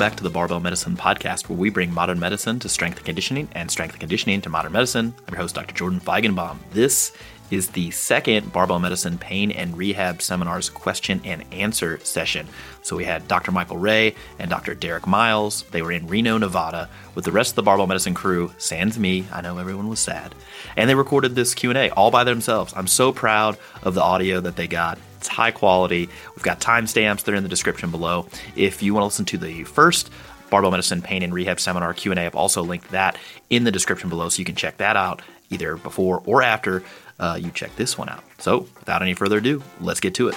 Back to the Barbell Medicine Podcast, where we bring modern medicine to strength and conditioning and strength and conditioning to modern medicine. I'm your host, Dr. Jordan Feigenbaum. This is the second Barbell Medicine Pain and Rehab Seminars question and answer session. So we had Dr. Michael Ray and Dr. Derek Miles. They were in Reno, Nevada, with the rest of the Barbell Medicine crew, sans me. I know everyone was sad, and they recorded this Q and A all by themselves. I'm so proud of the audio that they got. It's high quality. We've got timestamps. They're in the description below. If you want to listen to the first Barbell Medicine Pain and Rehab Seminar Q&A, I've also linked that in the description below so you can check that out either before or after uh, you check this one out. So without any further ado, let's get to it.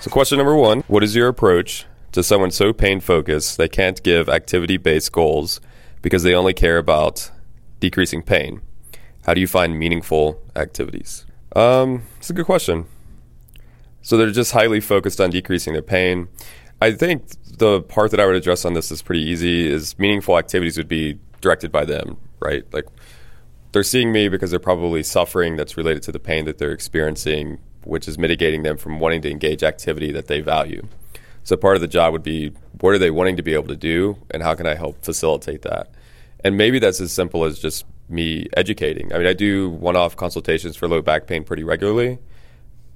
So, question number one What is your approach to someone so pain focused they can't give activity based goals because they only care about decreasing pain? How do you find meaningful activities? Um, it's a good question. So, they're just highly focused on decreasing their pain. I think the part that I would address on this is pretty easy is meaningful activities would be directed by them, right? Like they're seeing me because they're probably suffering that's related to the pain that they're experiencing, which is mitigating them from wanting to engage activity that they value. So part of the job would be what are they wanting to be able to do and how can I help facilitate that? And maybe that's as simple as just me educating. I mean, I do one-off consultations for low back pain pretty regularly.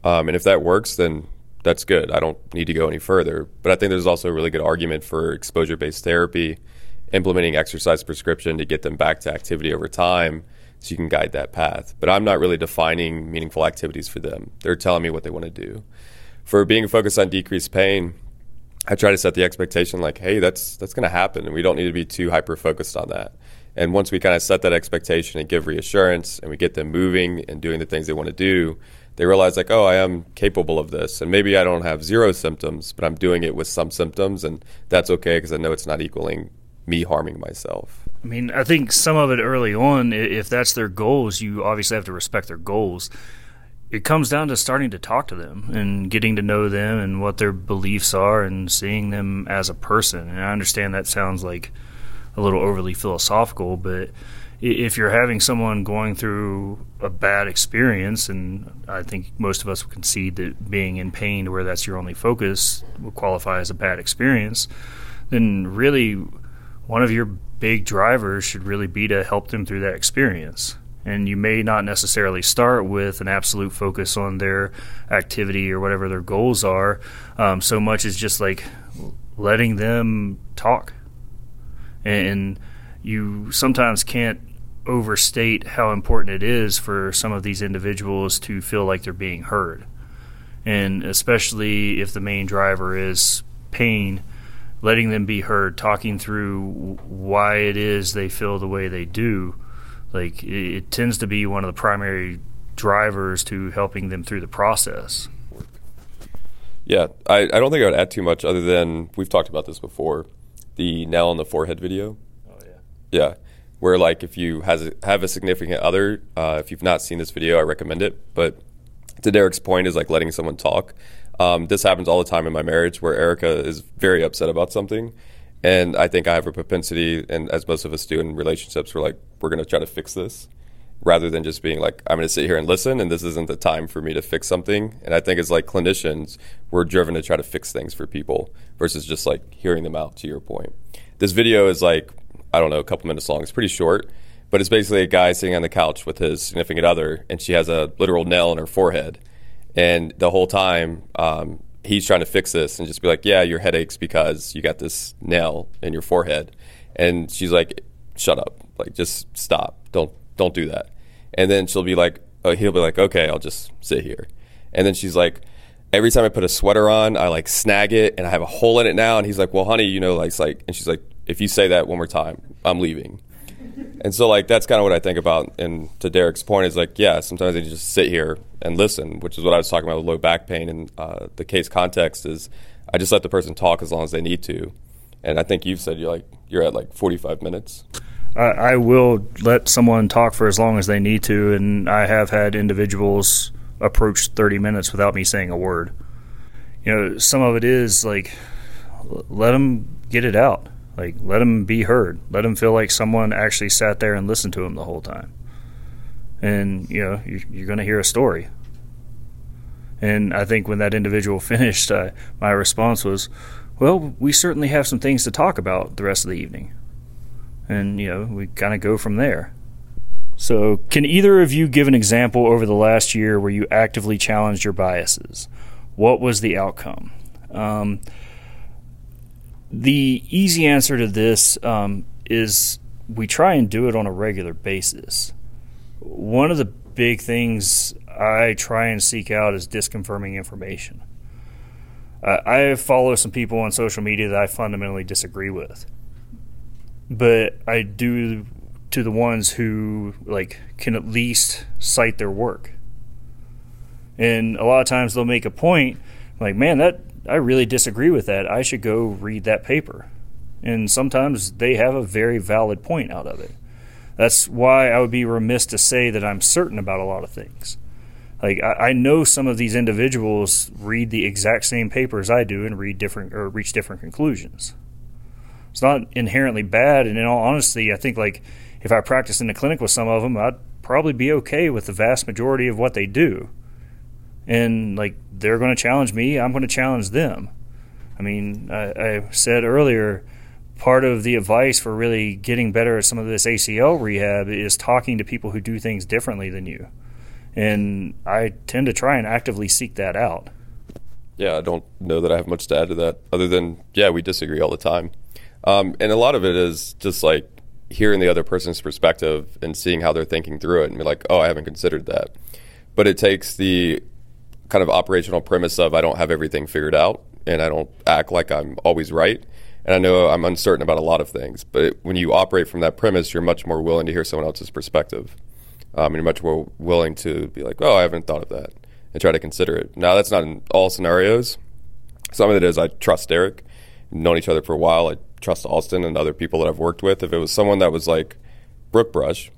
Um, and if that works, then that's good. I don't need to go any further. But I think there's also a really good argument for exposure based therapy, implementing exercise prescription to get them back to activity over time so you can guide that path. But I'm not really defining meaningful activities for them. They're telling me what they want to do. For being focused on decreased pain, I try to set the expectation like, hey, that's that's going to happen, and we don't need to be too hyper focused on that. And once we kind of set that expectation and give reassurance, and we get them moving and doing the things they want to do, they realize like, oh, I am capable of this, and maybe I don't have zero symptoms, but I'm doing it with some symptoms, and that's okay because I know it's not equaling me harming myself. I mean, I think some of it early on, if that's their goals, you obviously have to respect their goals. It comes down to starting to talk to them and getting to know them and what their beliefs are and seeing them as a person. And I understand that sounds like a little overly philosophical, but if you're having someone going through a bad experience, and I think most of us would concede that being in pain where that's your only focus will qualify as a bad experience, then really one of your big drivers should really be to help them through that experience. And you may not necessarily start with an absolute focus on their activity or whatever their goals are, um, so much as just like letting them talk. And you sometimes can't overstate how important it is for some of these individuals to feel like they're being heard. And especially if the main driver is pain, letting them be heard, talking through why it is they feel the way they do, like it, it tends to be one of the primary drivers to helping them through the process. Yeah, I, I don't think I would add too much other than we've talked about this before the nail on the forehead video. Oh, yeah. Yeah where like if you has a, have a significant other, uh, if you've not seen this video, I recommend it. But to Derek's point is like letting someone talk. Um, this happens all the time in my marriage where Erica is very upset about something. And I think I have a propensity, and as most of us do in relationships, we're like, we're going to try to fix this rather than just being like, I'm going to sit here and listen, and this isn't the time for me to fix something. And I think as like clinicians, we're driven to try to fix things for people versus just like hearing them out, to your point. This video is like, I don't know, a couple minutes long. It's pretty short, but it's basically a guy sitting on the couch with his significant other, and she has a literal nail in her forehead and the whole time, um, he's trying to fix this and just be like, "Yeah, your headaches because you got this nail in your forehead." And she's like, "Shut up! Like, just stop! Don't don't do that." And then she'll be like, oh, "He'll be like, okay, I'll just sit here." And then she's like, "Every time I put a sweater on, I like snag it and I have a hole in it now." And he's like, "Well, honey, you know, like, like," and she's like, "If you say that one more time, I'm leaving." And so, like, that's kind of what I think about. And to Derek's point, is like, yeah, sometimes I just sit here and listen, which is what I was talking about with low back pain. And uh, the case context is I just let the person talk as long as they need to. And I think you've said you're like, you're at like 45 minutes. I, I will let someone talk for as long as they need to. And I have had individuals approach 30 minutes without me saying a word. You know, some of it is like, let them get it out like, let them be heard. Let them feel like someone actually sat there and listened to them the whole time. And, you know, you're going to hear a story. And I think when that individual finished, uh, my response was, well, we certainly have some things to talk about the rest of the evening. And, you know, we kind of go from there. So, can either of you give an example over the last year where you actively challenged your biases? What was the outcome? Um, the easy answer to this um, is we try and do it on a regular basis. One of the big things I try and seek out is disconfirming information. Uh, I follow some people on social media that I fundamentally disagree with, but I do to the ones who like can at least cite their work. And a lot of times they'll make a point like, man, that I really disagree with that. I should go read that paper. And sometimes they have a very valid point out of it. That's why I would be remiss to say that I'm certain about a lot of things. Like I, I know some of these individuals read the exact same papers I do and read different or reach different conclusions. It's not inherently bad, and in all honesty, I think like if I practiced in the clinic with some of them, I'd probably be okay with the vast majority of what they do and like they're going to challenge me, I'm going to challenge them. I mean, I, I, said earlier, part of the advice for really getting better at some of this ACL rehab is talking to people who do things differently than you, and I tend to try and actively seek that out. Yeah, I don't know that I have much to add to that, other than yeah, we disagree all the time, um, and a lot of it is just like hearing the other person's perspective and seeing how they're thinking through it, and be like, oh, I haven't considered that. But it takes the kind of operational premise of I don't have everything figured out and I don't act like I'm always right. And I know I'm uncertain about a lot of things, but when you operate from that premise, you're much more willing to hear someone else's perspective. Um, you're much more willing to be like, oh, I haven't thought of that, and try to consider it. Now, that's not in all scenarios. Some of it is I trust Derek, known each other for a while. I trust Austin and other people that I've worked with. If it was someone that was like Brookbush,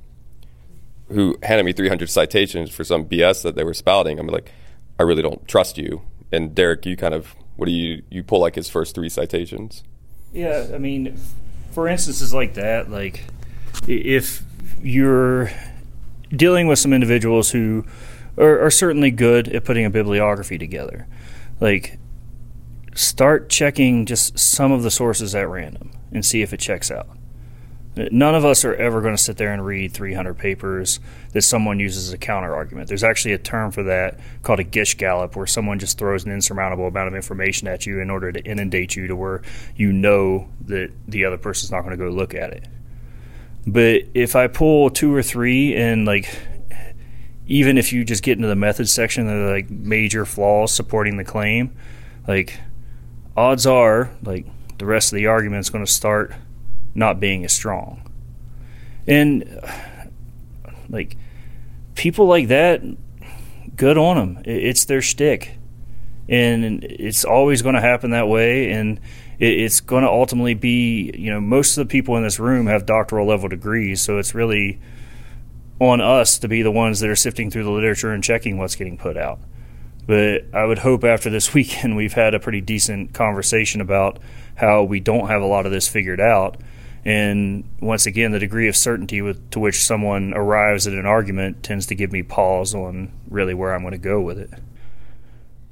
who handed me 300 citations for some BS that they were spouting, I'm like, I really don't trust you. And Derek, you kind of what do you you pull like his first three citations? Yeah, I mean, for instances like that, like if you're dealing with some individuals who are, are certainly good at putting a bibliography together, like start checking just some of the sources at random and see if it checks out. None of us are ever going to sit there and read 300 papers that someone uses as a counter argument. There's actually a term for that called a Gish Gallop, where someone just throws an insurmountable amount of information at you in order to inundate you to where you know that the other person's not going to go look at it. But if I pull two or three and like, even if you just get into the methods section, the like major flaws supporting the claim, like odds are like the rest of the argument is going to start not being as strong. And like people like that, good on them. It's their shtick, and it's always going to happen that way. And it's going to ultimately be, you know, most of the people in this room have doctoral level degrees, so it's really on us to be the ones that are sifting through the literature and checking what's getting put out. But I would hope after this weekend we've had a pretty decent conversation about how we don't have a lot of this figured out. And once again, the degree of certainty with, to which someone arrives at an argument tends to give me pause on really where I'm going to go with it.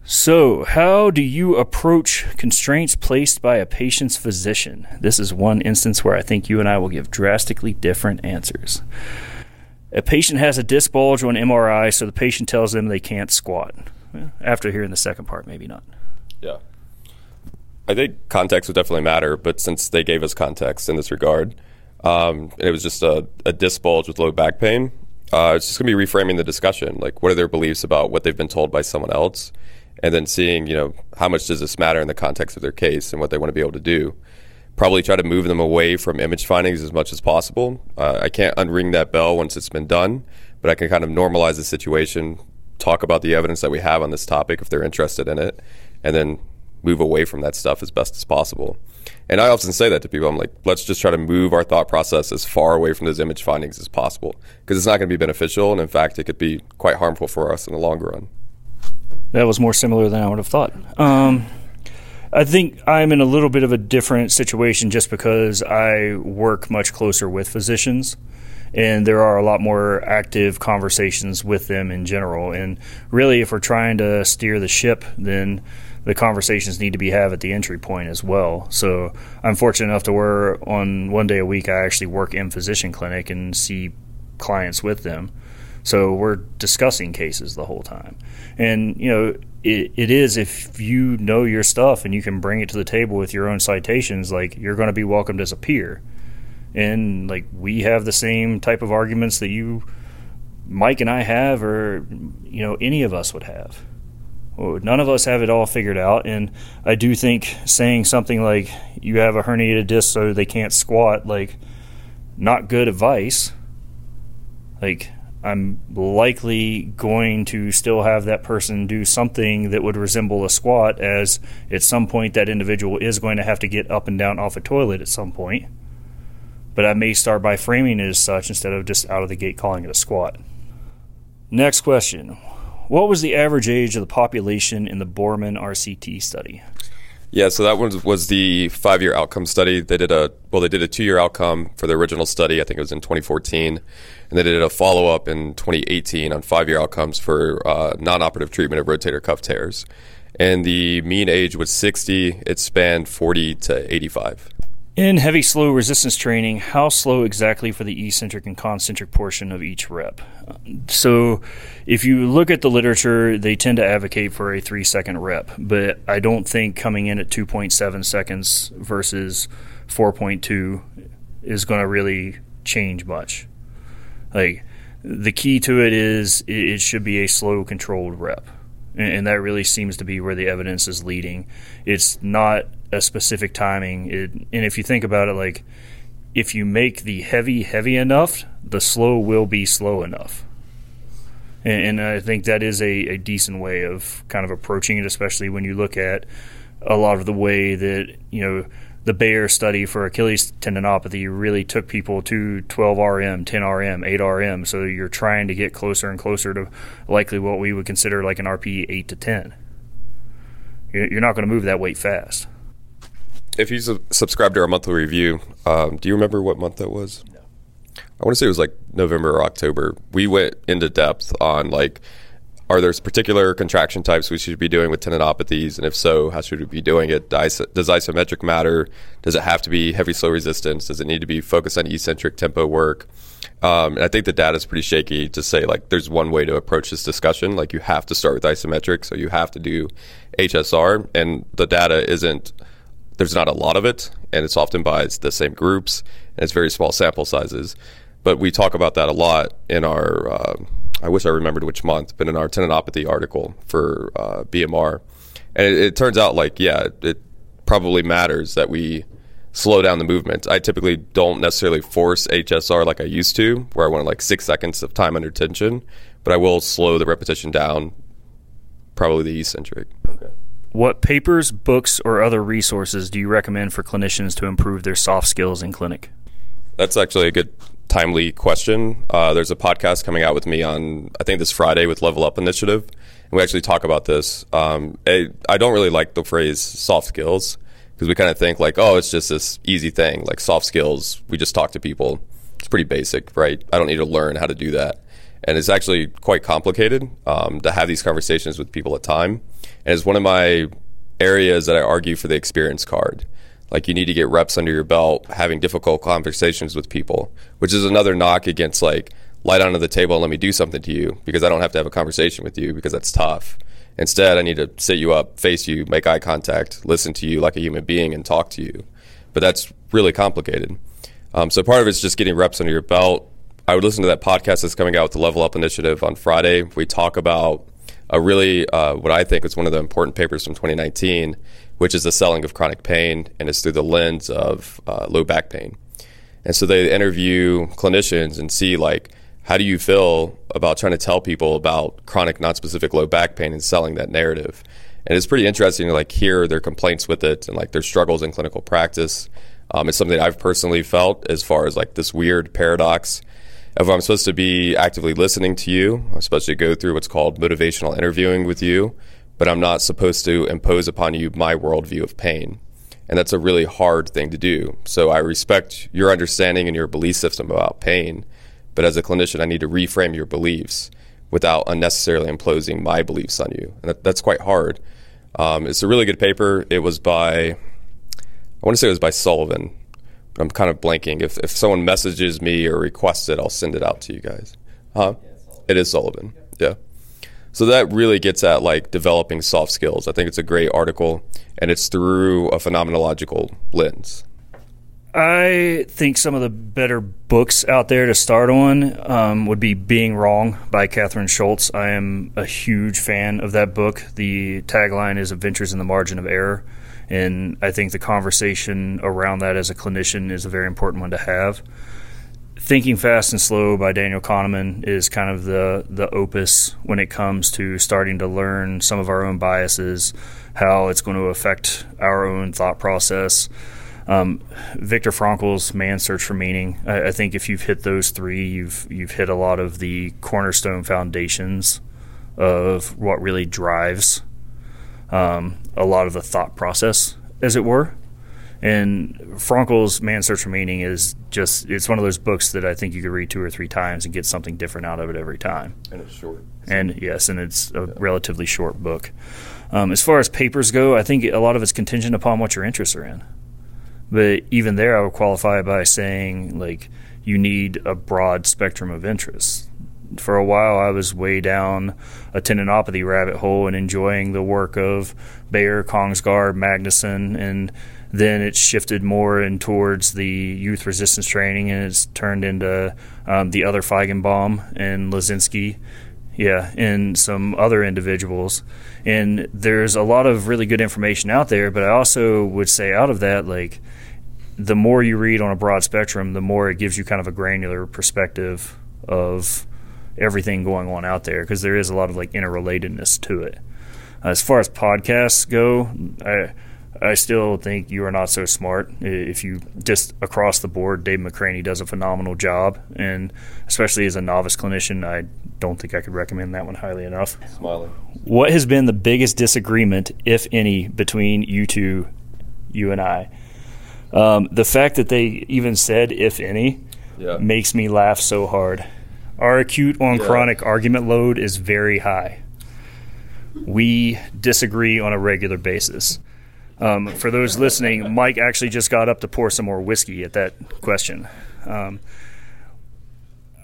So, how do you approach constraints placed by a patient's physician? This is one instance where I think you and I will give drastically different answers. A patient has a disc bulge on MRI, so the patient tells them they can't squat. After hearing the second part, maybe not. Yeah. I think context would definitely matter, but since they gave us context in this regard, um, it was just a, a disc bulge with low back pain, uh, it's just going to be reframing the discussion. Like, what are their beliefs about what they've been told by someone else? And then seeing, you know, how much does this matter in the context of their case and what they want to be able to do. Probably try to move them away from image findings as much as possible. Uh, I can't unring that bell once it's been done, but I can kind of normalize the situation, talk about the evidence that we have on this topic if they're interested in it, and then move away from that stuff as best as possible. And I often say that to people. I'm like, let's just try to move our thought process as far away from those image findings as possible because it's not going to be beneficial. And in fact, it could be quite harmful for us in the long run. That was more similar than I would have thought. Um, I think I'm in a little bit of a different situation just because I work much closer with physicians and there are a lot more active conversations with them in general. And really, if we're trying to steer the ship, then the conversations need to be had at the entry point as well. So I'm fortunate enough to where on one day a week I actually work in physician clinic and see clients with them. So we're discussing cases the whole time. And, you know, it, it is if you know your stuff and you can bring it to the table with your own citations, like you're going to be welcomed as a peer. And like we have the same type of arguments that you, Mike and I have, or, you know, any of us would have. Oh, none of us have it all figured out. And I do think saying something like, you have a herniated disc so they can't squat, like, not good advice. Like, I'm likely going to still have that person do something that would resemble a squat, as at some point that individual is going to have to get up and down off a toilet at some point. But I may start by framing it as such instead of just out of the gate calling it a squat. Next question What was the average age of the population in the Boorman RCT study? Yeah, so that one was the five year outcome study. They did a well, they did a two year outcome for the original study. I think it was in 2014, and they did a follow up in 2018 on five year outcomes for uh, non operative treatment of rotator cuff tears. And the mean age was 60. It spanned 40 to 85. In heavy slow resistance training, how slow exactly for the eccentric and concentric portion of each rep? So, if you look at the literature, they tend to advocate for a three second rep, but I don't think coming in at 2.7 seconds versus 4.2 is going to really change much. Like, the key to it is it should be a slow, controlled rep. And that really seems to be where the evidence is leading. It's not a specific timing. It, and if you think about it, like if you make the heavy heavy enough, the slow will be slow enough. And, and I think that is a, a decent way of kind of approaching it, especially when you look at a lot of the way that you know the Beyer study for Achilles tendinopathy really took people to 12 RM, 10 RM, 8 RM. So you're trying to get closer and closer to likely what we would consider like an RP 8 to 10. You're not going to move that weight fast if you su- subscribe to our monthly review, um, do you remember what month that was? No. I want to say it was like November or October. We went into depth on like, are there particular contraction types we should be doing with tendinopathies, and if so, how should we be doing it? Does, does isometric matter? Does it have to be heavy slow resistance? Does it need to be focused on eccentric tempo work? Um, and I think the data is pretty shaky to say like there's one way to approach this discussion. Like you have to start with isometric, so you have to do HSR, and the data isn't there's not a lot of it, and it's often by the same groups, and it's very small sample sizes. But we talk about that a lot in our. Uh, I wish I remembered which month, but in our tendinopathy article for uh, BMR, and it, it, turns out like yeah, it, it probably matters that we slow down the movement. I typically don't necessarily force HSR like I used to, where I want like six seconds of time under tension, but I will slow the repetition down, probably the eccentric. What papers, books, or other resources do you recommend for clinicians to improve their soft skills in clinic? That's actually a good, timely question. Uh, there's a podcast coming out with me on, I think, this Friday with Level Up Initiative. And we actually talk about this. Um, I, I don't really like the phrase soft skills because we kind of think like, oh, it's just this easy thing, like soft skills. We just talk to people. It's pretty basic, right? I don't need to learn how to do that. And it's actually quite complicated um, to have these conversations with people at time. And it's one of my areas that I argue for the experience card. Like you need to get reps under your belt, having difficult conversations with people, which is another knock against like lie down on the table and let me do something to you because I don't have to have a conversation with you because that's tough. Instead, I need to sit you up, face you, make eye contact, listen to you like a human being, and talk to you. But that's really complicated. Um, so part of it's just getting reps under your belt. I would listen to that podcast that's coming out with the Level Up Initiative on Friday. We talk about a really uh, what I think is one of the important papers from 2019, which is the selling of chronic pain, and it's through the lens of uh, low back pain. And so they interview clinicians and see like how do you feel about trying to tell people about chronic non-specific low back pain and selling that narrative. And it's pretty interesting to like hear their complaints with it and like their struggles in clinical practice. Um, it's something I've personally felt as far as like this weird paradox if I'm supposed to be actively listening to you, I'm supposed to go through what's called motivational interviewing with you, but I'm not supposed to impose upon you my worldview of pain. And that's a really hard thing to do. So I respect your understanding and your belief system about pain, but as a clinician, I need to reframe your beliefs without unnecessarily imposing my beliefs on you. And that, that's quite hard. Um, it's a really good paper. It was by, I want to say it was by Sullivan. I'm kind of blanking. If, if someone messages me or requests it, I'll send it out to you guys. Huh? It is Sullivan. Yeah. So that really gets at like developing soft skills. I think it's a great article, and it's through a phenomenological lens. I think some of the better books out there to start on um, would be Being Wrong by Kathryn Schulz. I am a huge fan of that book. The tagline is Adventures in the Margin of Error. And I think the conversation around that as a clinician is a very important one to have. Thinking Fast and Slow by Daniel Kahneman is kind of the, the opus when it comes to starting to learn some of our own biases, how it's going to affect our own thought process. Um, Viktor Frankl's Man's Search for Meaning. I, I, think if you've hit those three, you've you've hit a lot of the cornerstone foundations of what really drives um, a lot of the thought process, as it were. And Frankl's Man's Search for Meaning is just, it's one of those books that I think you could read two or three times and get something different out of it every time. And it's short. And yes, and it's a yeah. relatively short book. Um, as far as papers go, I think a lot of it's contingent upon what your interests are in. But even there, I would qualify by saying, like, you need a broad spectrum of interests for a while I was way down a tendinopathy rabbit hole and enjoying the work of Beyer, Kongsgaard, Magnusson, and then it shifted more in towards the youth resistance training and it's turned into um, the other Faigenbaum and Lazinski. Yeah, and some other individuals. And there's a lot of really good information out there, but I also would say out of that, like, the more you read on a broad spectrum, the more it gives you kind of a granular perspective of everything going on out there because there is a lot of like interrelatedness to it. As far as podcasts go, I I still think you are not so smart. If you just across the board, Dave McRaney does a phenomenal job, and especially as a novice clinician, I don't think I could recommend that one highly enough. Smiling. What has been the biggest disagreement, if any, between you two, you and I? Um, the fact that they even said "if any" yeah. makes me laugh so hard. Our acute on yeah. chronic argument load is very high. We disagree on a regular basis. Um, for those listening, Mike actually just got up to pour some more whiskey at that question. Um,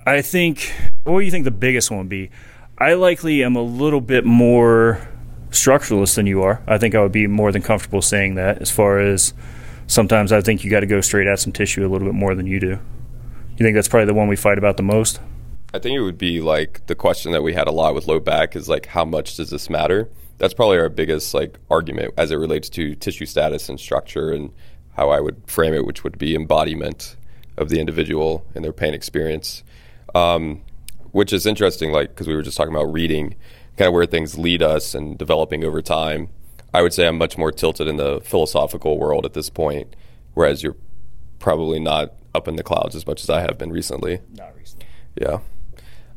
I think, what do you think the biggest one would be? I likely am a little bit more structuralist than you are. I think I would be more than comfortable saying that as far as sometimes I think you got to go straight at some tissue a little bit more than you do. You think that's probably the one we fight about the most? I think it would be like the question that we had a lot with low back is like how much does this matter? That's probably our biggest like argument as it relates to tissue status and structure and how I would frame it, which would be embodiment of the individual and their pain experience. Um, which is interesting, like because we were just talking about reading, kind of where things lead us and developing over time. I would say I'm much more tilted in the philosophical world at this point, whereas you're probably not up in the clouds as much as I have been recently. Not recently. Yeah.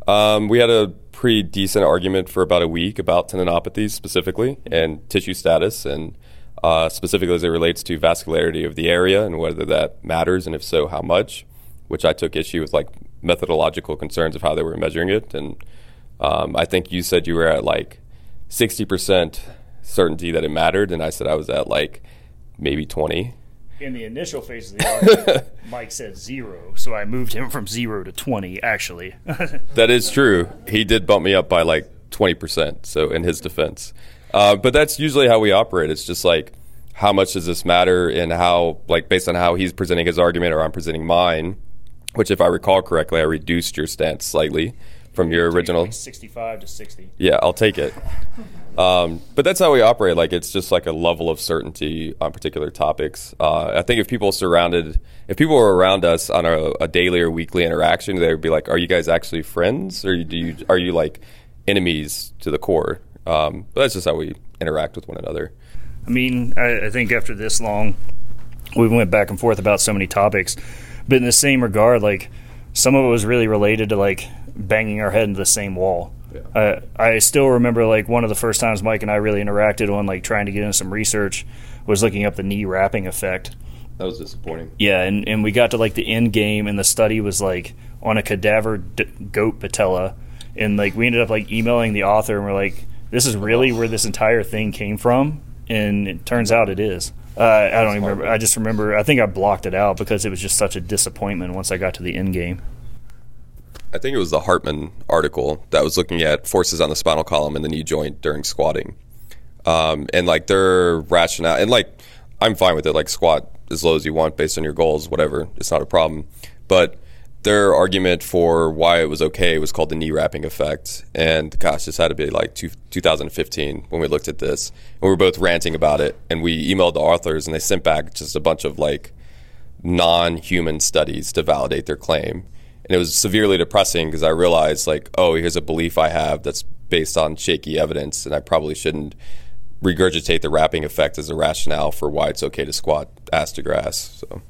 Um, we had a pretty decent argument for about a week about tendinopathies specifically and tissue status, and uh, specifically as it relates to vascularity of the area and whether that matters, and if so, how much. Which I took issue with, like methodological concerns of how they were measuring it, and um, I think you said you were at like sixty percent certainty that it mattered, and I said I was at like maybe twenty. In the initial phase of the argument, Mike said zero, so I moved him from zero to 20, actually. That is true. He did bump me up by like 20%, so in his defense. Uh, but that's usually how we operate. It's just like, how much does this matter and how, like, based on how he's presenting his argument or I'm presenting mine, which, if I recall correctly, I reduced your stance slightly from your original. Like 65 to 60. Yeah, I'll take it. Um, but that's how we operate. Like it's just like a level of certainty on particular topics. Uh, I think if people surrounded, if people were around us on a, a daily or weekly interaction, they would be like, "Are you guys actually friends, or do you are you like enemies to the core?" Um, but that's just how we interact with one another. I mean, I, I think after this long, we went back and forth about so many topics, but in the same regard, like some of it was really related to like banging our head into the same wall. Yeah. Uh, I still remember like one of the first times Mike and I really interacted on like trying to get into some research was looking up the knee wrapping effect. That was disappointing. Yeah, and, and we got to like the end game, and the study was like on a cadaver d- goat patella, and like we ended up like emailing the author, and we're like, "This is really where this entire thing came from," and it turns out it is. Uh, I don't even remember. I just remember. I think I blocked it out because it was just such a disappointment once I got to the end game. I think it was the Hartman article that was looking at forces on the spinal column and the knee joint during squatting. Um, and like their rationale, and like I'm fine with it, like squat as low as you want based on your goals, whatever, it's not a problem. But their argument for why it was okay was called the knee wrapping effect. And gosh, this had to be like two, 2015 when we looked at this. And we were both ranting about it. And we emailed the authors and they sent back just a bunch of like non human studies to validate their claim and it was severely depressing because I realized like, oh, here's a belief I have that's based on shaky evidence, and I probably shouldn't regurgitate the wrapping effect as a rationale for why it's okay to squat ass to grass. So.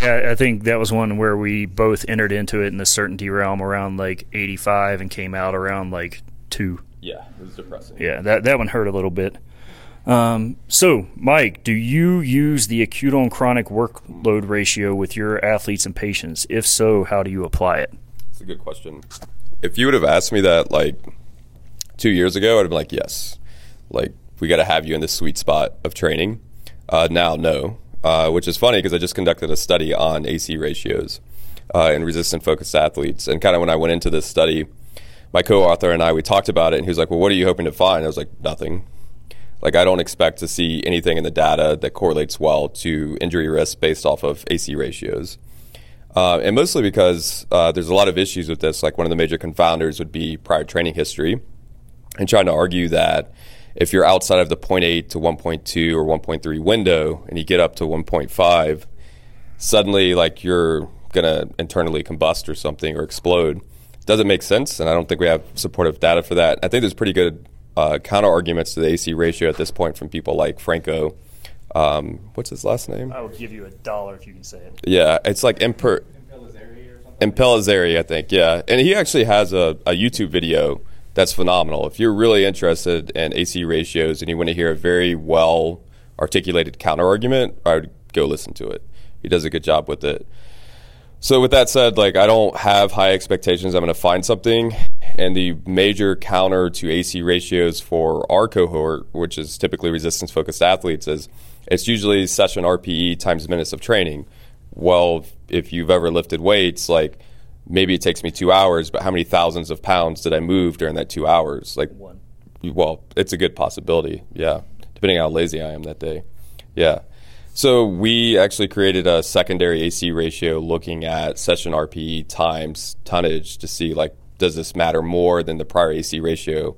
Yeah, I think that was one where we both entered into it in the certainty realm around like 85 and came out around like two. Yeah, it was depressing. Yeah, that that one hurt a little bit. Um, so, Mike, do you use the acute on chronic workload ratio with your athletes and patients? If so, how do you apply it? That's a good question. If you would have asked me that like two years ago, I'd have been like, yes, like we got to have you in the sweet spot of training. Uh, now, no, uh, which is funny because I just conducted a study on AC ratios uh, in resistant focused athletes, and kind of when I went into this study, my co-author and I we talked about it, and he was like, "Well, what are you hoping to find?" I was like, "Nothing." Like I don't expect to see anything in the data that correlates well to injury risk based off of AC ratios. Uh, and mostly because uh, there's a lot of issues with this. Like one of the major confounders would be prior training history, and trying to argue that if you're outside of the 0.8 to 1.2 or 1.3 window and you get up to 1.5, suddenly like you're gonna internally combust or something or explode. Doesn't make sense, and I don't think we have supportive data for that. I think there's pretty good uh, counter arguments to the AC ratio at this point from people like Franco. Um, what's his last name? I will give you a dollar if you can say it. Yeah, it's like Imper. Impellizzeri, I think. Yeah, and he actually has a, a YouTube video that's phenomenal. If you're really interested in AC ratios and you want to hear a very well articulated counter argument, I would go listen to it. He does a good job with it. So with that said, like I don't have high expectations. I'm going to find something, and the major counter to AC ratios for our cohort, which is typically resistance focused athletes, is it's usually session RPE times minutes of training. Well, if you've ever lifted weights, like maybe it takes me two hours, but how many thousands of pounds did I move during that two hours? Like, One. well, it's a good possibility. Yeah, depending on how lazy I am that day. Yeah. So we actually created a secondary AC ratio looking at session RPE times tonnage to see like does this matter more than the prior AC ratio?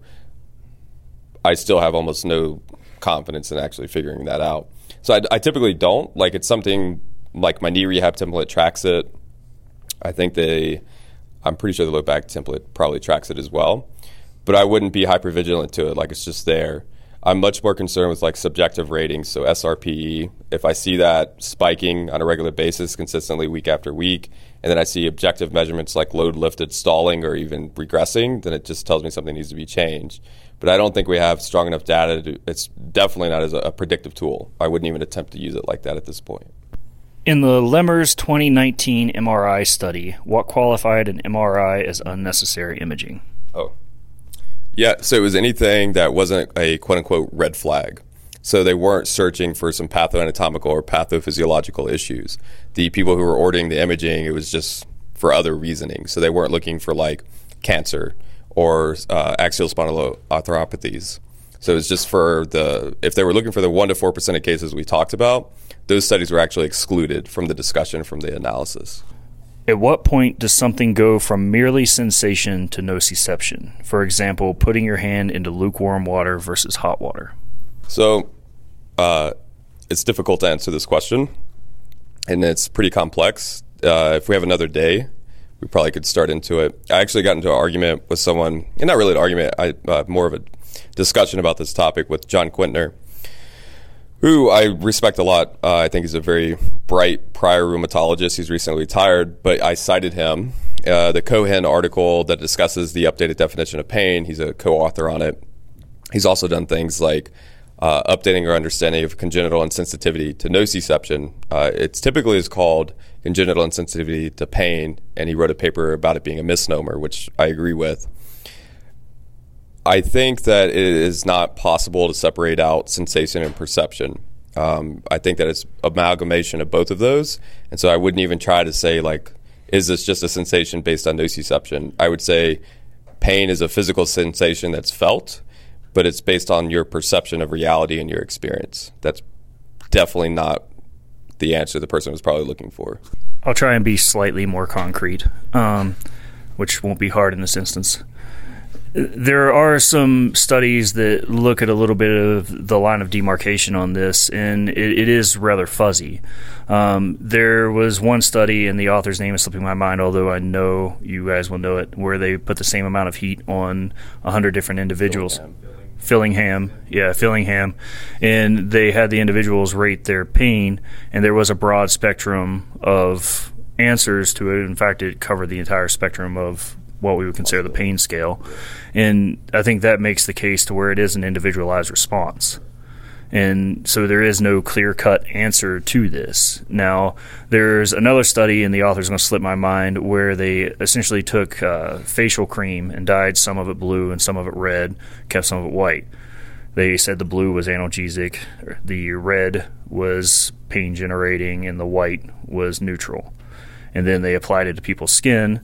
I still have almost no confidence in actually figuring that out. So I, I typically don't like it's something like my knee rehab template tracks it. I think they, I'm pretty sure the low back template probably tracks it as well, but I wouldn't be hyper vigilant to it. Like it's just there. I'm much more concerned with like subjective ratings, so SRPE. If I see that spiking on a regular basis consistently week after week, and then I see objective measurements like load lifted stalling or even regressing, then it just tells me something needs to be changed. But I don't think we have strong enough data. To, it's definitely not as a, a predictive tool. I wouldn't even attempt to use it like that at this point. In the Lemmers 2019 MRI study, what qualified an MRI as unnecessary imaging? Oh, yeah, so it was anything that wasn't a quote unquote red flag. So they weren't searching for some pathoanatomical or pathophysiological issues. The people who were ordering the imaging, it was just for other reasoning. So they weren't looking for like cancer or uh, axial spondyloarthropathies. So it's just for the if they were looking for the one to four percent of cases we talked about, those studies were actually excluded from the discussion from the analysis. At what point does something go from merely sensation to nociception? For example, putting your hand into lukewarm water versus hot water. So, uh, it's difficult to answer this question, and it's pretty complex. Uh, if we have another day, we probably could start into it. I actually got into an argument with someone, and not really an argument, I, uh, more of a discussion about this topic with John Quintner who I respect a lot. Uh, I think he's a very bright prior rheumatologist. He's recently retired, but I cited him. Uh, the Cohen article that discusses the updated definition of pain, he's a co author on it. He's also done things like uh, updating our understanding of congenital insensitivity to nociception. Uh, it's typically is called congenital insensitivity to pain, and he wrote a paper about it being a misnomer, which I agree with. I think that it is not possible to separate out sensation and perception. Um, I think that it's amalgamation of both of those, and so I wouldn't even try to say like, is this just a sensation based on nociception? I would say pain is a physical sensation that's felt, but it's based on your perception of reality and your experience. That's definitely not the answer the person was probably looking for. I'll try and be slightly more concrete, um, which won't be hard in this instance. There are some studies that look at a little bit of the line of demarcation on this, and it, it is rather fuzzy. Um, there was one study, and the author's name is slipping my mind, although I know you guys will know it, where they put the same amount of heat on 100 different individuals. Fillingim, yeah, Fillingim, and they had the individuals rate their pain, and there was a broad spectrum of answers to it. In fact, it covered the entire spectrum of what we would consider the pain scale. And I think that makes the case to where it is an individualized response. And so there is no clear cut answer to this. Now, there's another study, and the author's going to slip my mind, where they essentially took uh, facial cream and dyed some of it blue and some of it red, kept some of it white. They said the blue was analgesic, the red was pain generating, and the white was neutral. And then they applied it to people's skin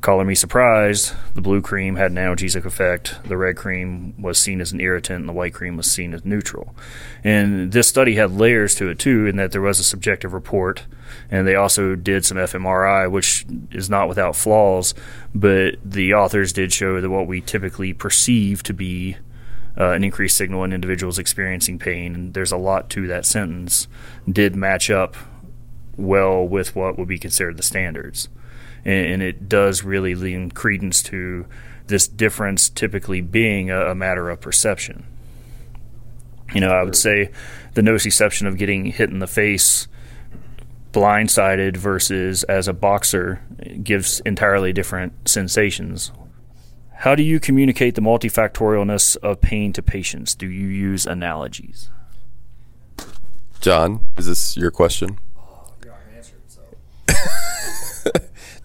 Color me surprised, the blue cream had an analgesic effect, the red cream was seen as an irritant, and the white cream was seen as neutral. And this study had layers to it too, in that there was a subjective report, and they also did some fMRI, which is not without flaws, but the authors did show that what we typically perceive to be uh, an increased signal in individuals experiencing pain, and there's a lot to that sentence, did match up well with what would be considered the standards and, it does really lean credence to this difference typically being a matter of perception. You know, I would say the nociception of getting hit in the face blindsided versus as a boxer gives entirely different sensations. How do you communicate the multifactorialness of pain to patients? Do you use analogies? John, is this your question? Oh,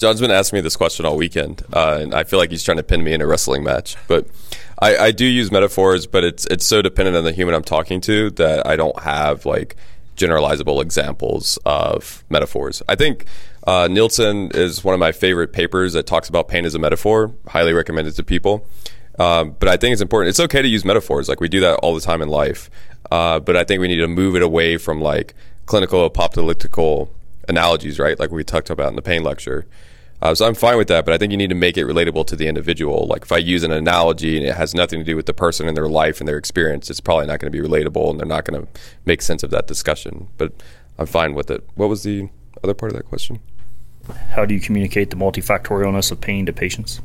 John's been asking me this question all weekend, uh, and I feel like he's trying to pin me in a wrestling match. But I, I, do use metaphors, but it's it's so dependent on the human I'm talking to that I don't have like generalizable examples of metaphors. I think uh, Neilson is one of my favorite papers that talks about pain as a metaphor. Highly recommended to people. Um, but I think it's important. It's okay to use metaphors, like we do that all the time in life. Uh, but I think we need to move it away from like clinical apocalyptical analogies, right? Like we talked about in the pain lecture. Uh, so I'm fine with that, but I think you need to make it relatable to the individual. Like if I use an analogy and it has nothing to do with the person and their life and their experience, it's probably not going to be relatable and they're not going to make sense of that discussion. But I'm fine with it. What was the other part of that question? How do you communicate the multifactorialness of pain to patients?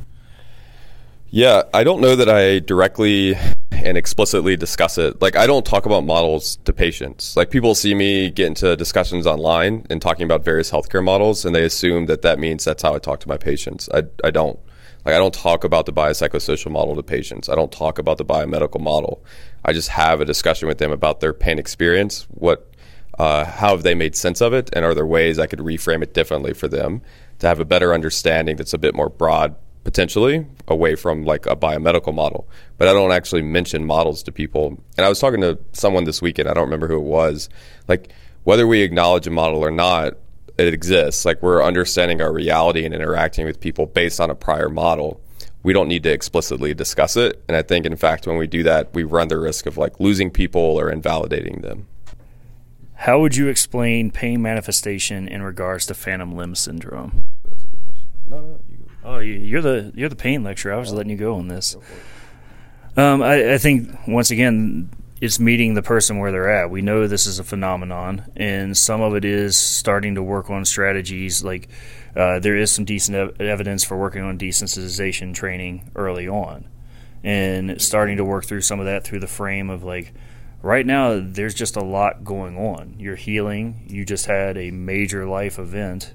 Yeah, I don't know that I directly and explicitly discuss it. Like, I don't talk about models to patients. Like, people see me get into discussions online and talking about various healthcare models, and they assume that that means that's how I talk to my patients. I, I don't. Like, I don't talk about the biopsychosocial model to patients. I don't talk about the biomedical model. I just have a discussion with them about their pain experience, what, uh, how have they made sense of it, and are there ways I could reframe it differently for them to have a better understanding that's a bit more broad potentially away from like a biomedical model. But I don't actually mention models to people. And I was talking to someone this weekend, I don't remember who it was. Like whether we acknowledge a model or not, it exists. Like we're understanding our reality and interacting with people based on a prior model. We don't need to explicitly discuss it. And I think in fact when we do that, we run the risk of like losing people or invalidating them. How would you explain pain manifestation in regards to phantom limb syndrome? That's a good question. No, no, you Oh, you're the you're the pain lecturer. I was letting you go on this. Um, I, I think once again, it's meeting the person where they're at. We know this is a phenomenon, and some of it is starting to work on strategies. Like uh, there is some decent ev- evidence for working on desensitization training early on, and starting to work through some of that through the frame of like. Right now, there's just a lot going on. You're healing. You just had a major life event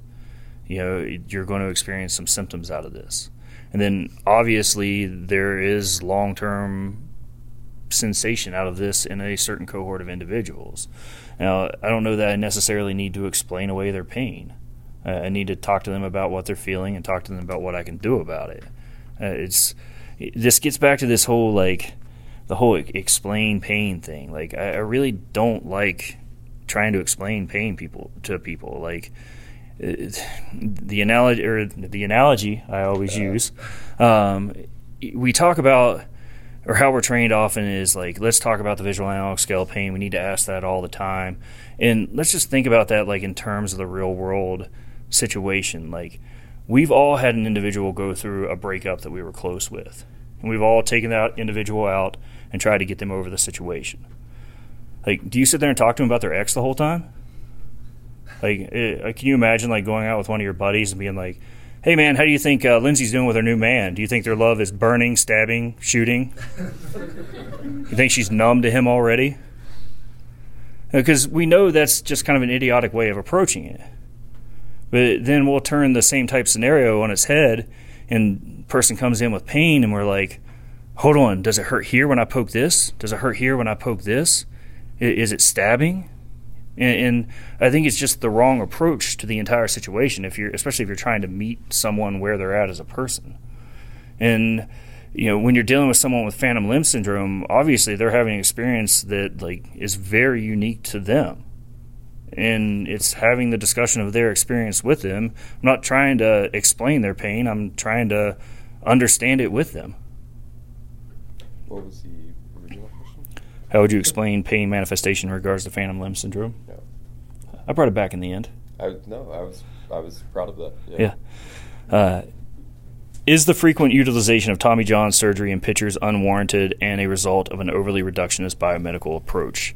you know you're going to experience some symptoms out of this. And then obviously there is long-term sensation out of this in a certain cohort of individuals. Now i don't know that i necessarily need to explain away their pain. Uh, i need to talk to them about what they're feeling and talk to them about what i can do about it. Uh, it's this gets back to this whole like the whole explain pain thing. Like I, I really don't like trying to explain pain people to people. Like the analogy or the analogy I always use. Um, we talk about or how we're trained often is like let's talk about the visual analog scale pain. We need to ask that all the time, and let's just think about that like in terms of the real world situation. Like we've all had an individual go through a breakup that we were close with, and we've all taken that individual out and tried to get them over the situation. Like, do you sit there and talk to them about their ex the whole time? Like, it, uh, can you imagine like going out with one of your buddies and being like, "Hey, man, how do you think uh, Lindsay's doing with her new man? Do you think their love is burning, stabbing, shooting? you think she's numb to him already?" Because uh, we know that's just kind of an idiotic way of approaching it. But then we'll turn the same type scenario on its head, and person comes in with pain, and we're like, "Hold on, does it hurt here when I poke this? Does it hurt here when I poke this? Is it stabbing? And, and, I think it's just the wrong approach to the entire situation. If you're, especially if you're trying to meet someone where they're at as a person, and you know when you're dealing with someone with phantom limb syndrome, obviously they're having an experience that like is very unique to them, and it's having the discussion of their experience with them. I'm not trying to explain their pain. I'm trying to understand it with them. What was the original question? how would you explain pain manifestation in regards to phantom limb syndrome? I brought it back in the end. I, no, I was I was proud of that. Yeah. yeah. Uh, is the frequent utilization of Tommy John surgery in pitchers unwarranted and a result of an overly reductionist biomedical approach?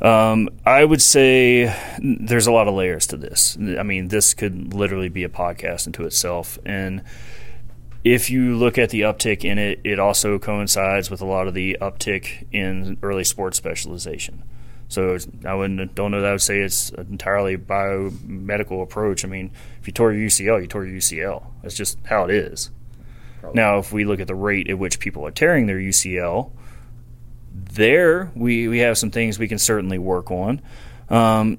Um, I would say there's a lot of layers to this. I mean, this could literally be a podcast into itself. And if you look at the uptick in it, it also coincides with a lot of the uptick in early sports specialization. So I wouldn't don't know that I would say it's an entirely biomedical approach. I mean, if you tore your UCL, you tore your UCL. That's just how it is. Probably. Now, if we look at the rate at which people are tearing their UCL, there we, we have some things we can certainly work on. Um,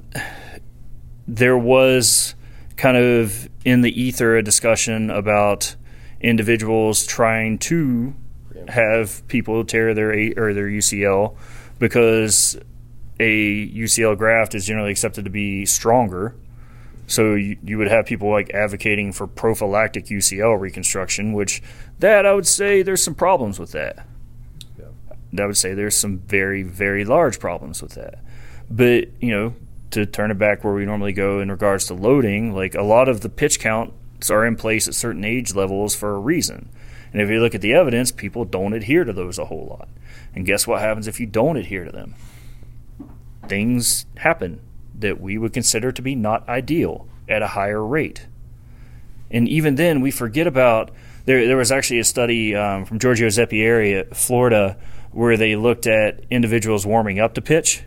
there was kind of in the ether a discussion about individuals trying to have people tear their or their UCL because a UCL graft is generally accepted to be stronger. So you, you would have people like advocating for prophylactic UCL reconstruction, which that I would say there's some problems with that. Yeah. I would say there's some very very large problems with that. But you know, to turn it back where we normally go in regards to loading, like a lot of the pitch counts are in place at certain age levels for a reason. And if you look at the evidence, people don't adhere to those a whole lot. And guess what happens if you don't adhere to them? Things happen that we would consider to be not ideal at a higher rate. And even then, we forget about there. There was actually a study um, from Giorgio Zeppieri, Florida, where they looked at individuals warming up to pitch,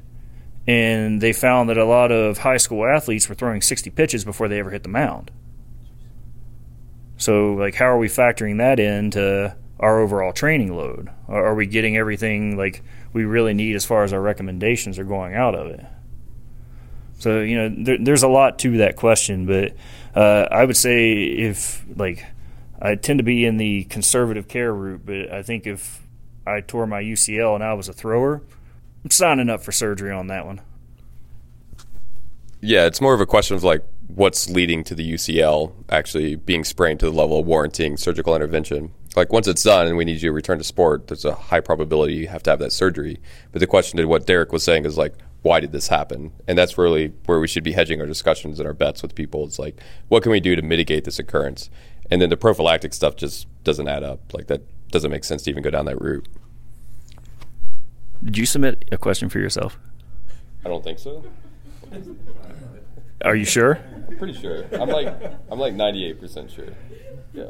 and they found that a lot of high school athletes were throwing 60 pitches before they ever hit the mound. So, like, how are we factoring that into our overall training load? Are we getting everything like we really need as far as our recommendations are going out of it? So, you know, there, there's a lot to that question, but uh, I would say if, like, I tend to be in the conservative care route, but I think if I tore my UCL and I was a thrower, I'm signing up for surgery on that one. Yeah, it's more of a question of like what's leading to the UCL actually being sprained to the level of warranting surgical intervention. Like once it's done and we need you to return to sport, there's a high probability you have to have that surgery. But the question to what Derek was saying is like, why did this happen? And that's really where we should be hedging our discussions and our bets with people. It's like, what can we do to mitigate this occurrence? And then the prophylactic stuff just doesn't add up. Like that doesn't make sense to even go down that route. Did you submit a question for yourself? I don't think so. Are you sure? I'm pretty sure. I'm like I'm like 98% sure. Yeah.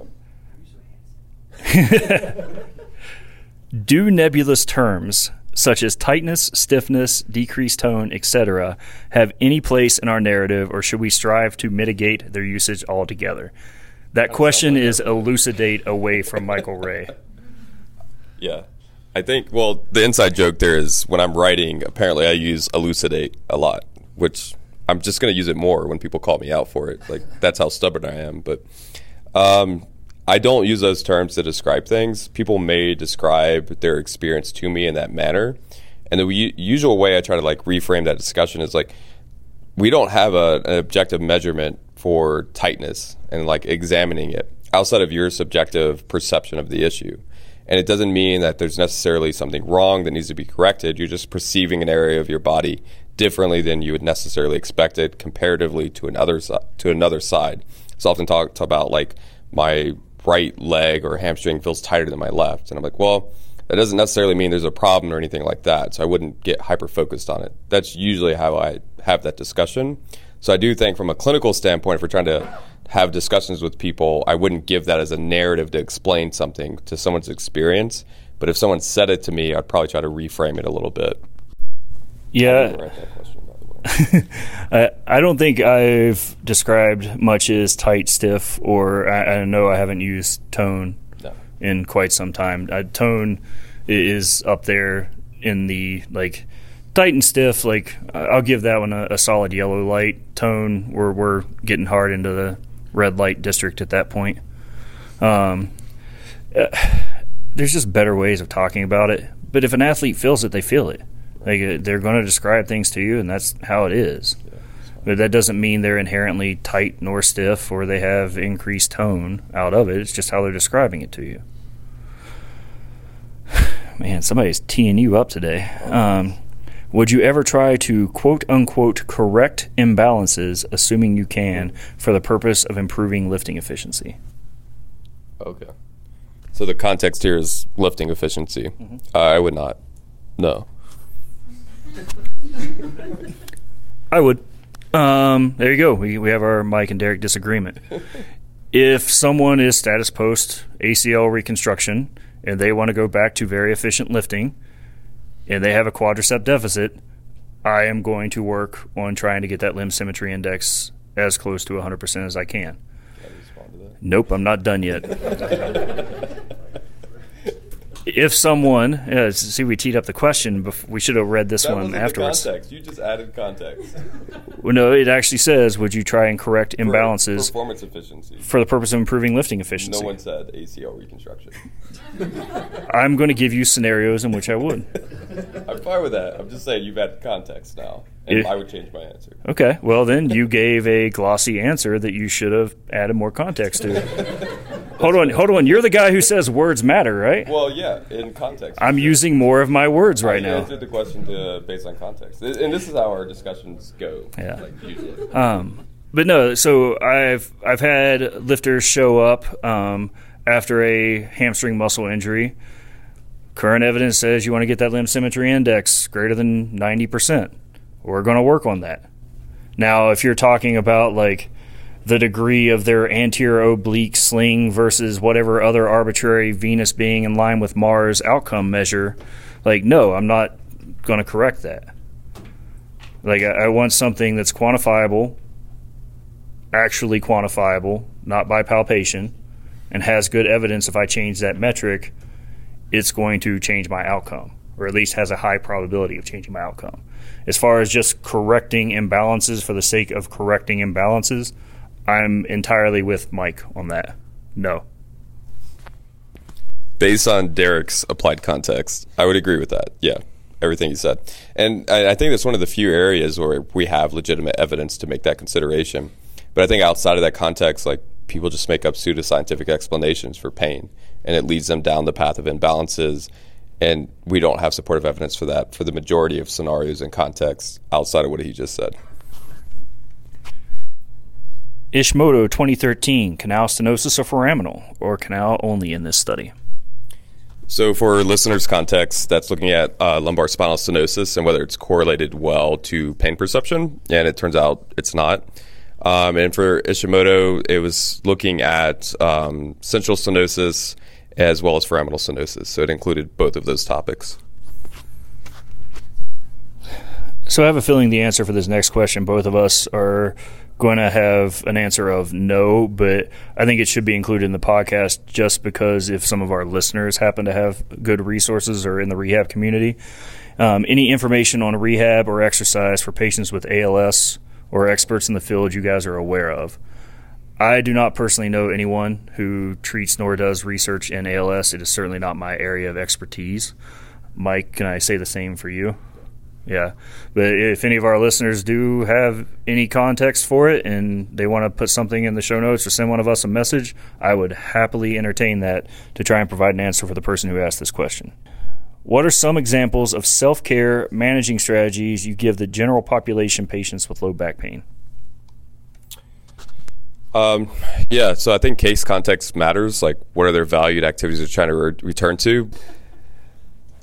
Do nebulous terms such as tightness, stiffness, decreased tone, etc., have any place in our narrative, or should we strive to mitigate their usage altogether? That question is elucidate away from Michael Ray. Yeah. I think, well, the inside joke there is when I'm writing, apparently I use elucidate a lot, which I'm just going to use it more when people call me out for it. Like, that's how stubborn I am. But um, I don't use those terms to describe things. People may describe their experience to me in that manner. And the u- usual way I try to like reframe that discussion is like, we don't have a, an objective measurement for tightness and like examining it outside of your subjective perception of the issue. And it doesn't mean that there's necessarily something wrong that needs to be corrected. You're just perceiving an area of your body differently than you would necessarily expect it comparatively to another to another side. It's often talked about like my right leg or hamstring feels tighter than my left, and I'm like, well, that doesn't necessarily mean there's a problem or anything like that. So I wouldn't get hyper focused on it. That's usually how I have that discussion. So I do think from a clinical standpoint, if we're trying to have discussions with people, I wouldn't give that as a narrative to explain something to someone's experience. But if someone said it to me, I'd probably try to reframe it a little bit. Yeah. I, I don't think I've described much as tight, stiff, or I, I know I haven't used tone No. in quite some time. Uh, tone is up there in the like tight and stiff. Like I'll give that one a, a solid yellow light. Tone, we're we're getting hard into the red light district at that point. Um, uh, there's just better ways of talking about it. But if an athlete feels it, they feel it. Like uh, they're going to describe things to you, and that's how it is. But that doesn't mean they're inherently tight nor stiff, or they have increased tone out of it. It's just how they're describing it to you. Man, somebody's teeing you up today. Um, would you ever try to quote unquote correct imbalances, assuming you can, for the purpose of improving lifting efficiency? Okay. So the context here is lifting efficiency. Uh, I would not. No. I would. Um, there you go. We, we have our Mike and Derek disagreement. if someone is status post ACL reconstruction and they want to go back to very efficient lifting and they have a quadricep deficit, I am going to work on trying to get that limb symmetry index as close to 100% as I can. Nope, I'm not done yet. if someone, uh, see, we teed up the question. Before, we should have read this one afterwards. context. You just added context. Well, no, it actually says, "Would you try and correct imbalances Performance efficiency. for the purpose of improving lifting efficiency?" No one said ACL reconstruction. I'm going to give you scenarios in which I would. I'm fine with that. I'm just saying you've added context now, and If- I would change my answer. Okay, well then you gave a glossy answer that you should have added more context to. hold on, hold on. You're the guy who says words matter, right? Well, yeah, in context. I'm using more of my words right I now. answered the question to, based on context, and this is how our discussions go. Yeah. Like usually. But no, so I've I've had lifters show up um, after a hamstring muscle injury. Current evidence says you want to get that limb symmetry index greater than ninety percent. We're going to work on that. Now, if you're talking about like the degree of their anterior oblique sling versus whatever other arbitrary Venus being in line with Mars outcome measure. Like, no, I'm not going to correct that. Like, I, I want something that's quantifiable, actually quantifiable, not by palpation, and has good evidence if I change that metric, it's going to change my outcome, or at least has a high probability of changing my outcome. As far as just correcting imbalances for the sake of correcting imbalances, I'm entirely with Mike on that. No. Based on Derek's applied context, I would agree with that. Yeah, everything he said. And I, I think that's one of the few areas where we have legitimate evidence to make that consideration. But I think outside of that context, like people just make up pseudoscientific explanations for pain, and it leads them down the path of imbalances. And we don't have supportive evidence for that for the majority of scenarios and contexts outside of what he just said. Ishimoto 2013, canal stenosis or foraminal, or canal only in this study? So, for listeners' context, that's looking at uh, lumbar spinal stenosis and whether it's correlated well to pain perception, and it turns out it's not. Um, and for Ishimoto, it was looking at um, central stenosis as well as foraminal stenosis. So, it included both of those topics. So, I have a feeling the answer for this next question, both of us are going to have an answer of no, but I think it should be included in the podcast just because if some of our listeners happen to have good resources or in the rehab community, um, any information on rehab or exercise for patients with ALS or experts in the field you guys are aware of. I do not personally know anyone who treats nor does research in ALS. It is certainly not my area of expertise. Mike, can I say the same for you? Yeah. But if any of our listeners do have any context for it and they want to put something in the show notes or send one of us a message, I would happily entertain that to try and provide an answer for the person who asked this question. What are some examples of self care managing strategies you give the general population patients with low back pain? Um, yeah, so I think case context matters. Like, what are their valued activities they're trying to re- return to?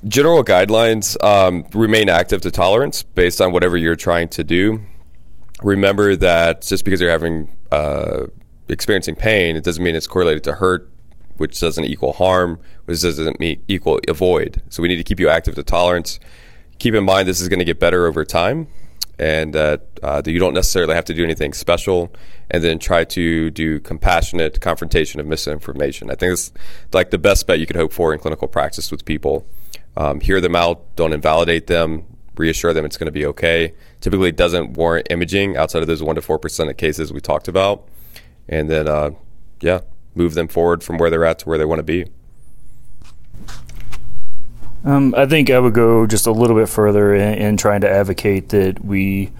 General guidelines um, remain active to tolerance based on whatever you're trying to do. Remember that just because you're having uh, experiencing pain, it doesn't mean it's correlated to hurt, which doesn't equal harm, which doesn't mean equal avoid. So we need to keep you active to tolerance. Keep in mind this is going to get better over time, and that uh, you don't necessarily have to do anything special. And then try to do compassionate confrontation of misinformation. I think it's like the best bet you could hope for in clinical practice with people um, hear them out, don't invalidate them, reassure them it's going to be okay. Typically, doesn't warrant imaging outside of those 1% to 4% of cases we talked about. And then, uh, yeah, move them forward from where they're at to where they want to be. Um, I think I would go just a little bit further in, in, trying to advocate that we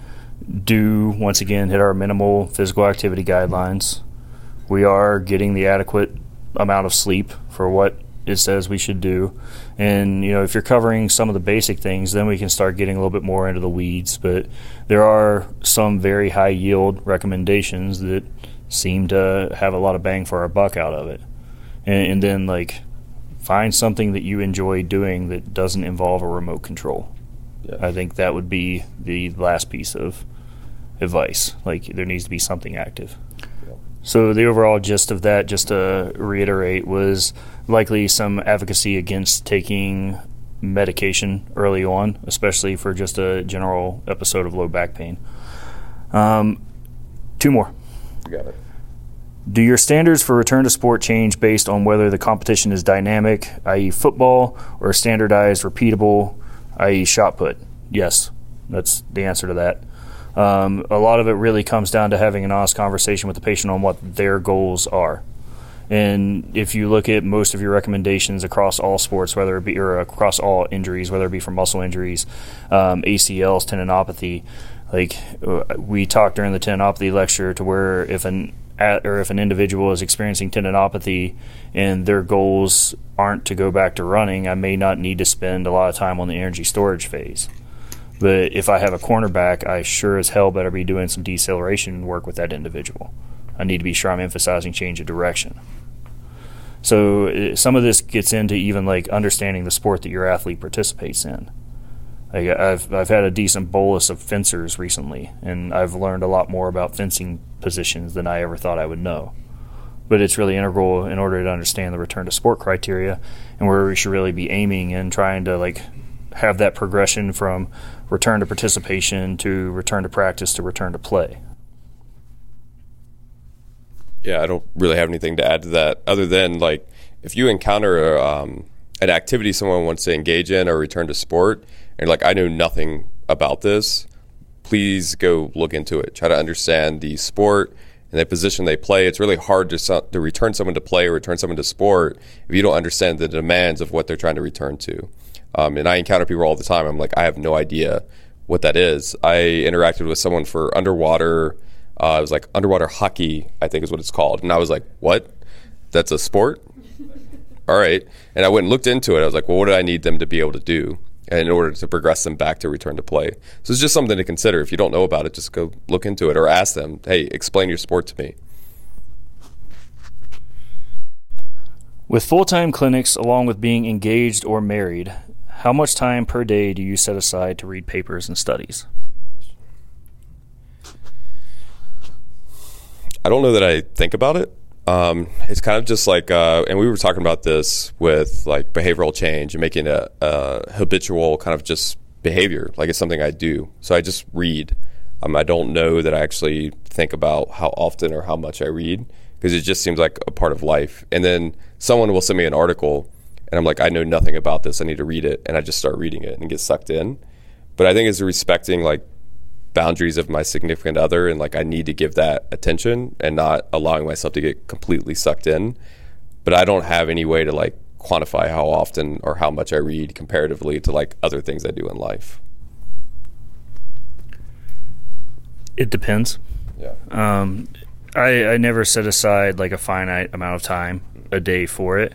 do, once again, hit our minimal physical activity guidelines. We are getting the adequate amount of sleep for what it says we should do. And you know, if you're covering some of the basic things, then we can start getting a little bit more into the weeds. But there are some very high yield recommendations that seem to have a lot of bang for our buck out of it. And, and then like find something that you enjoy doing that doesn't involve a remote control. Yeah. I think that would be the last piece of advice. Like there needs to be something active. So the overall gist of that, just to reiterate, was likely some advocacy against taking medication early on, especially for just a general episode of low back pain. Um, two more. got it. Do your standards for return to sport change based on whether the competition is dynamic, i.e., football, or standardized, repeatable, i.e., shot put? Yes, that's the answer to that. Um, a lot of it really comes down to having an honest conversation with the patient on what their goals are. And if you look at most of your recommendations across all sports, whether it be or across all injuries, whether it be from muscle injuries, um, ACLs, tendinopathy, like uh, we talked during the tendinopathy lecture, to where if an or if an individual is experiencing tendinopathy and their goals aren't to go back to running, I may not need to spend a lot of time on the energy storage phase. But if I have a cornerback, I sure as hell better be doing some deceleration work with that individual. I need to be sure I'm emphasizing change of direction. So uh, some of this gets into even like understanding the sport that your athlete participates in. Like I've I've had a decent bolus of fencers recently, and I've learned a lot more about fencing positions than I ever thought I would know. But it's really integral in order to understand the return to sport criteria and where we should really be aiming and trying to like have that progression from return to participation to return to practice to return to play. Yeah, I don't really have anything to add to that other than like if you encounter um, an activity someone wants to engage in or return to sport, and like I know nothing about this, please go look into it. Try to understand the sport and the position they play. It's really hard to to return someone to play or return someone to sport if you don't understand the demands of what they're trying to return to. Um, and I encounter people all the time. I'm like, I have no idea what that is. I interacted with someone for underwater. Uh, it was like underwater hockey, I think is what it's called. And I was like, what? That's a sport? All right. And I went and looked into it. I was like, well, what do I need them to be able to do in order to progress them back to return to play? So it's just something to consider. If you don't know about it, just go look into it or ask them, hey, explain your sport to me. With full time clinics, along with being engaged or married, how much time per day do you set aside to read papers and studies? I don't know that I think about it. Um, it's kind of just like, uh, and we were talking about this with like behavioral change and making a, a, habitual kind of just behavior. Like it's something I do. So I just read. Um, I don't know that I actually think about how often or how much I read because it just seems like a part of life. And then someone will send me an article and I'm like, I know nothing about this. I need to read it, and I just start reading it and get sucked in. But I think it's respecting like boundaries of my significant other, and like I need to give that attention and not allowing myself to get completely sucked in. But I don't have any way to like quantify how often or how much I read comparatively to like other things I do in life. It depends. Yeah. Um, I, I never set aside like a finite amount of time a day for it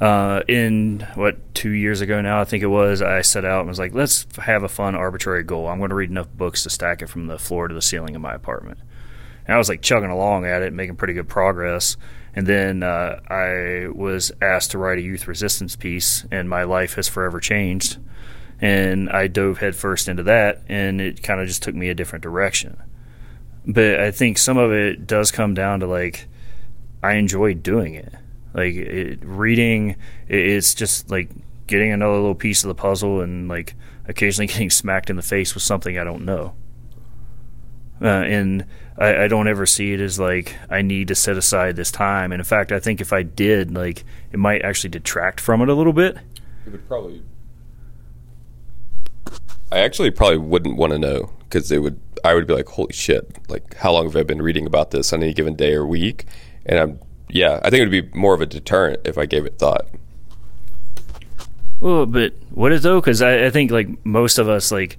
uh, in what two years ago now, I think it was, I set out and was like, let's have a fun arbitrary goal. I'm going to read enough books to stack it from the floor to the ceiling of my apartment. And I was like chugging along at it, making pretty good progress. And then uh, I was asked to write a youth resistance piece, and my life has forever changed. And I dove headfirst into that, and it kind of just took me a different direction. But I think some of it does come down to like, I enjoy doing it. Like it, reading, it's just like getting another little piece of the puzzle and like occasionally getting smacked in the face with something I don't know. Uh, and I, I, don't ever see it as like I need to set aside this time. And in fact, I think if I did, like it might actually detract from it a little bit. It would probably. I actually probably wouldn't want to know because it would. I would be like, "Holy shit! Like, how long have I been reading about this on any given day or week?" And I'm yeah, I think it would be more of a deterrent if I gave it thought. Well, but what is though? Because I, I think like most of us, like,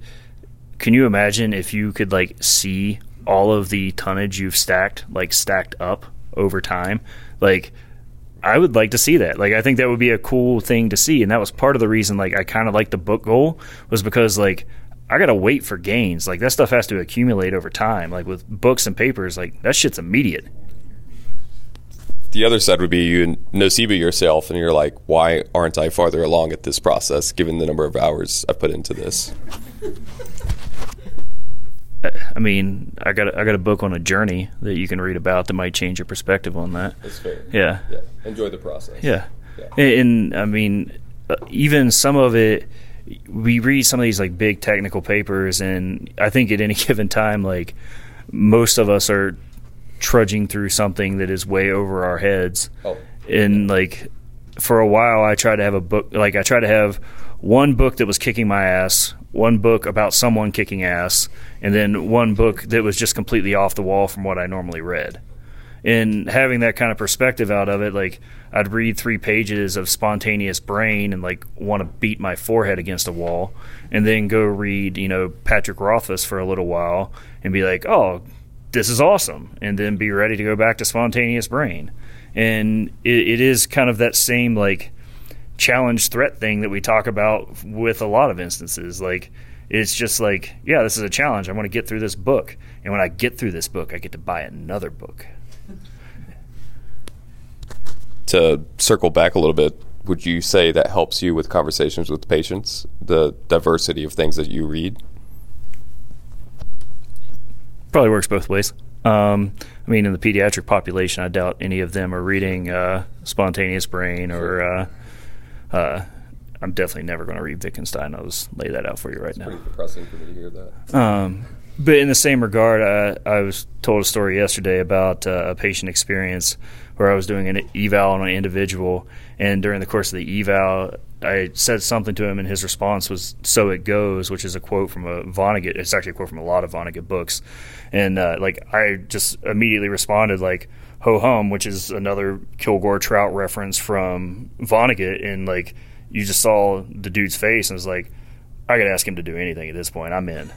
can you imagine if you could like see all of the tonnage you've stacked, like stacked up over time? Like, I would like to see that. Like, I think that would be a cool thing to see, and that was part of the reason. Like, I kind of like the book goal was because like I gotta wait for gains. Like that stuff has to accumulate over time. Like with books and papers, like that shit's immediate the other side would be you nocebo yourself and you're like, why aren't I farther along at this process given the number of hours I've put into this? I mean, I got I got a book on a journey that you can read about that might change your perspective on that. That's fair. Yeah. yeah. Enjoy the process. Yeah. yeah. And, and I mean, uh, even some of it, we read some of these like big technical papers, and I think at any given time, like most of us are trudging through something that is way over our heads. Oh. And like for a while I tried to have a book like I tried to have one book that was kicking my ass, one book about someone kicking ass, and then one book that was just completely off the wall from what I normally read. And having that kind of perspective out of it, like I'd read three pages of spontaneous brain and like want to beat my forehead against a wall, and then go read, you know, Patrick Rothfuss for a little while and be like, oh, this is awesome, and then be ready to go back to spontaneous brain. And it, it is kind of that same like challenge threat thing that we talk about with a lot of instances. Like it's just like, yeah, this is a challenge. I want to get through this book, and when I get through this book, I get to buy another book. To circle back a little bit, would you say that helps you with conversations with patients? The diversity of things that you read. Probably works both ways. Um, I mean, in the pediatric population, I doubt any of them are reading uh, Spontaneous Brain or. Uh, uh, I'm definitely never going to read Wittgenstein. I'll just lay that out for you right it's now. Pretty depressing for me to hear that. Um, but in the same regard, I, I was told a story yesterday about uh, a patient experience where I was doing an eval on an individual, and during the course of the eval, I said something to him, and his response was "So it goes," which is a quote from a Vonnegut. It's actually a quote from a lot of Vonnegut books, and uh, like I just immediately responded like "Ho hum," which is another Kilgore Trout reference from Vonnegut, and like you just saw the dude's face and was like, I could ask him to do anything at this point. I'm in.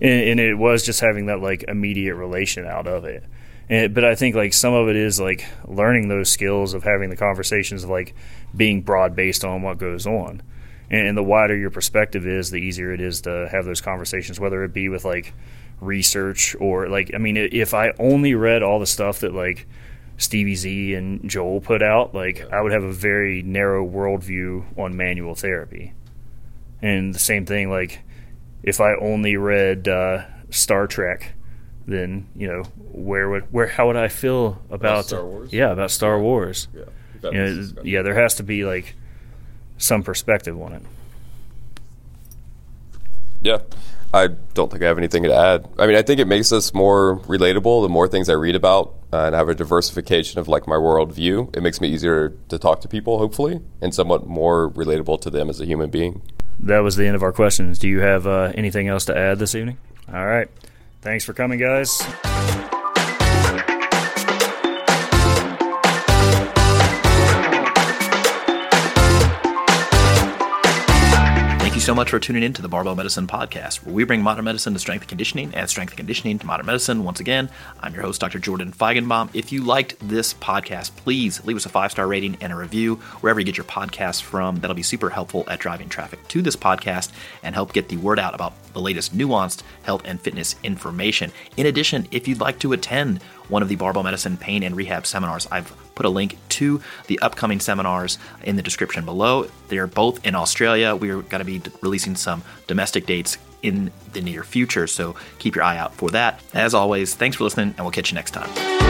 And, and it was just having that like immediate relation out of it. And, but I think like some of it is like learning those skills of having the conversations of like being broad based on what goes on. And, and the wider your perspective is, the easier it is to have those conversations, whether it be with like research or like, I mean, if I only read all the stuff that like Stevie Z and Joel put out, like I would have a very narrow worldview on manual therapy. And the same thing, like if I only read uh, Star Trek, then you know where would where how would I feel about, Star Wars? Yeah, about Star Wars. Yeah. You know, yeah, there has to be like some perspective on it. Yeah. I don't think I have anything to add. I mean, I think it makes us more relatable the more things I read about uh, and have a diversification of like my worldview. It makes me easier to talk to people, hopefully, and somewhat more relatable to them as a human being. That was the end of our questions. Do you have uh, anything else to add this evening? All right. Thanks for coming, guys. You so much for tuning in to the Barbell Medicine Podcast, where we bring modern medicine to strength and conditioning and strength and conditioning to modern medicine. Once again, I'm your host, Dr. Jordan Feigenbaum. If you liked this podcast, please leave us a five star rating and a review wherever you get your podcasts from. That'll be super helpful at driving traffic to this podcast and help get the word out about the latest nuanced health and fitness information. In addition, if you'd like to attend one of the Barbell Medicine Pain and Rehab seminars, I've put a link to the upcoming seminars in the description below. They're both in Australia. We're going to be releasing some domestic dates in the near future, so keep your eye out for that. As always, thanks for listening, and we'll catch you next time.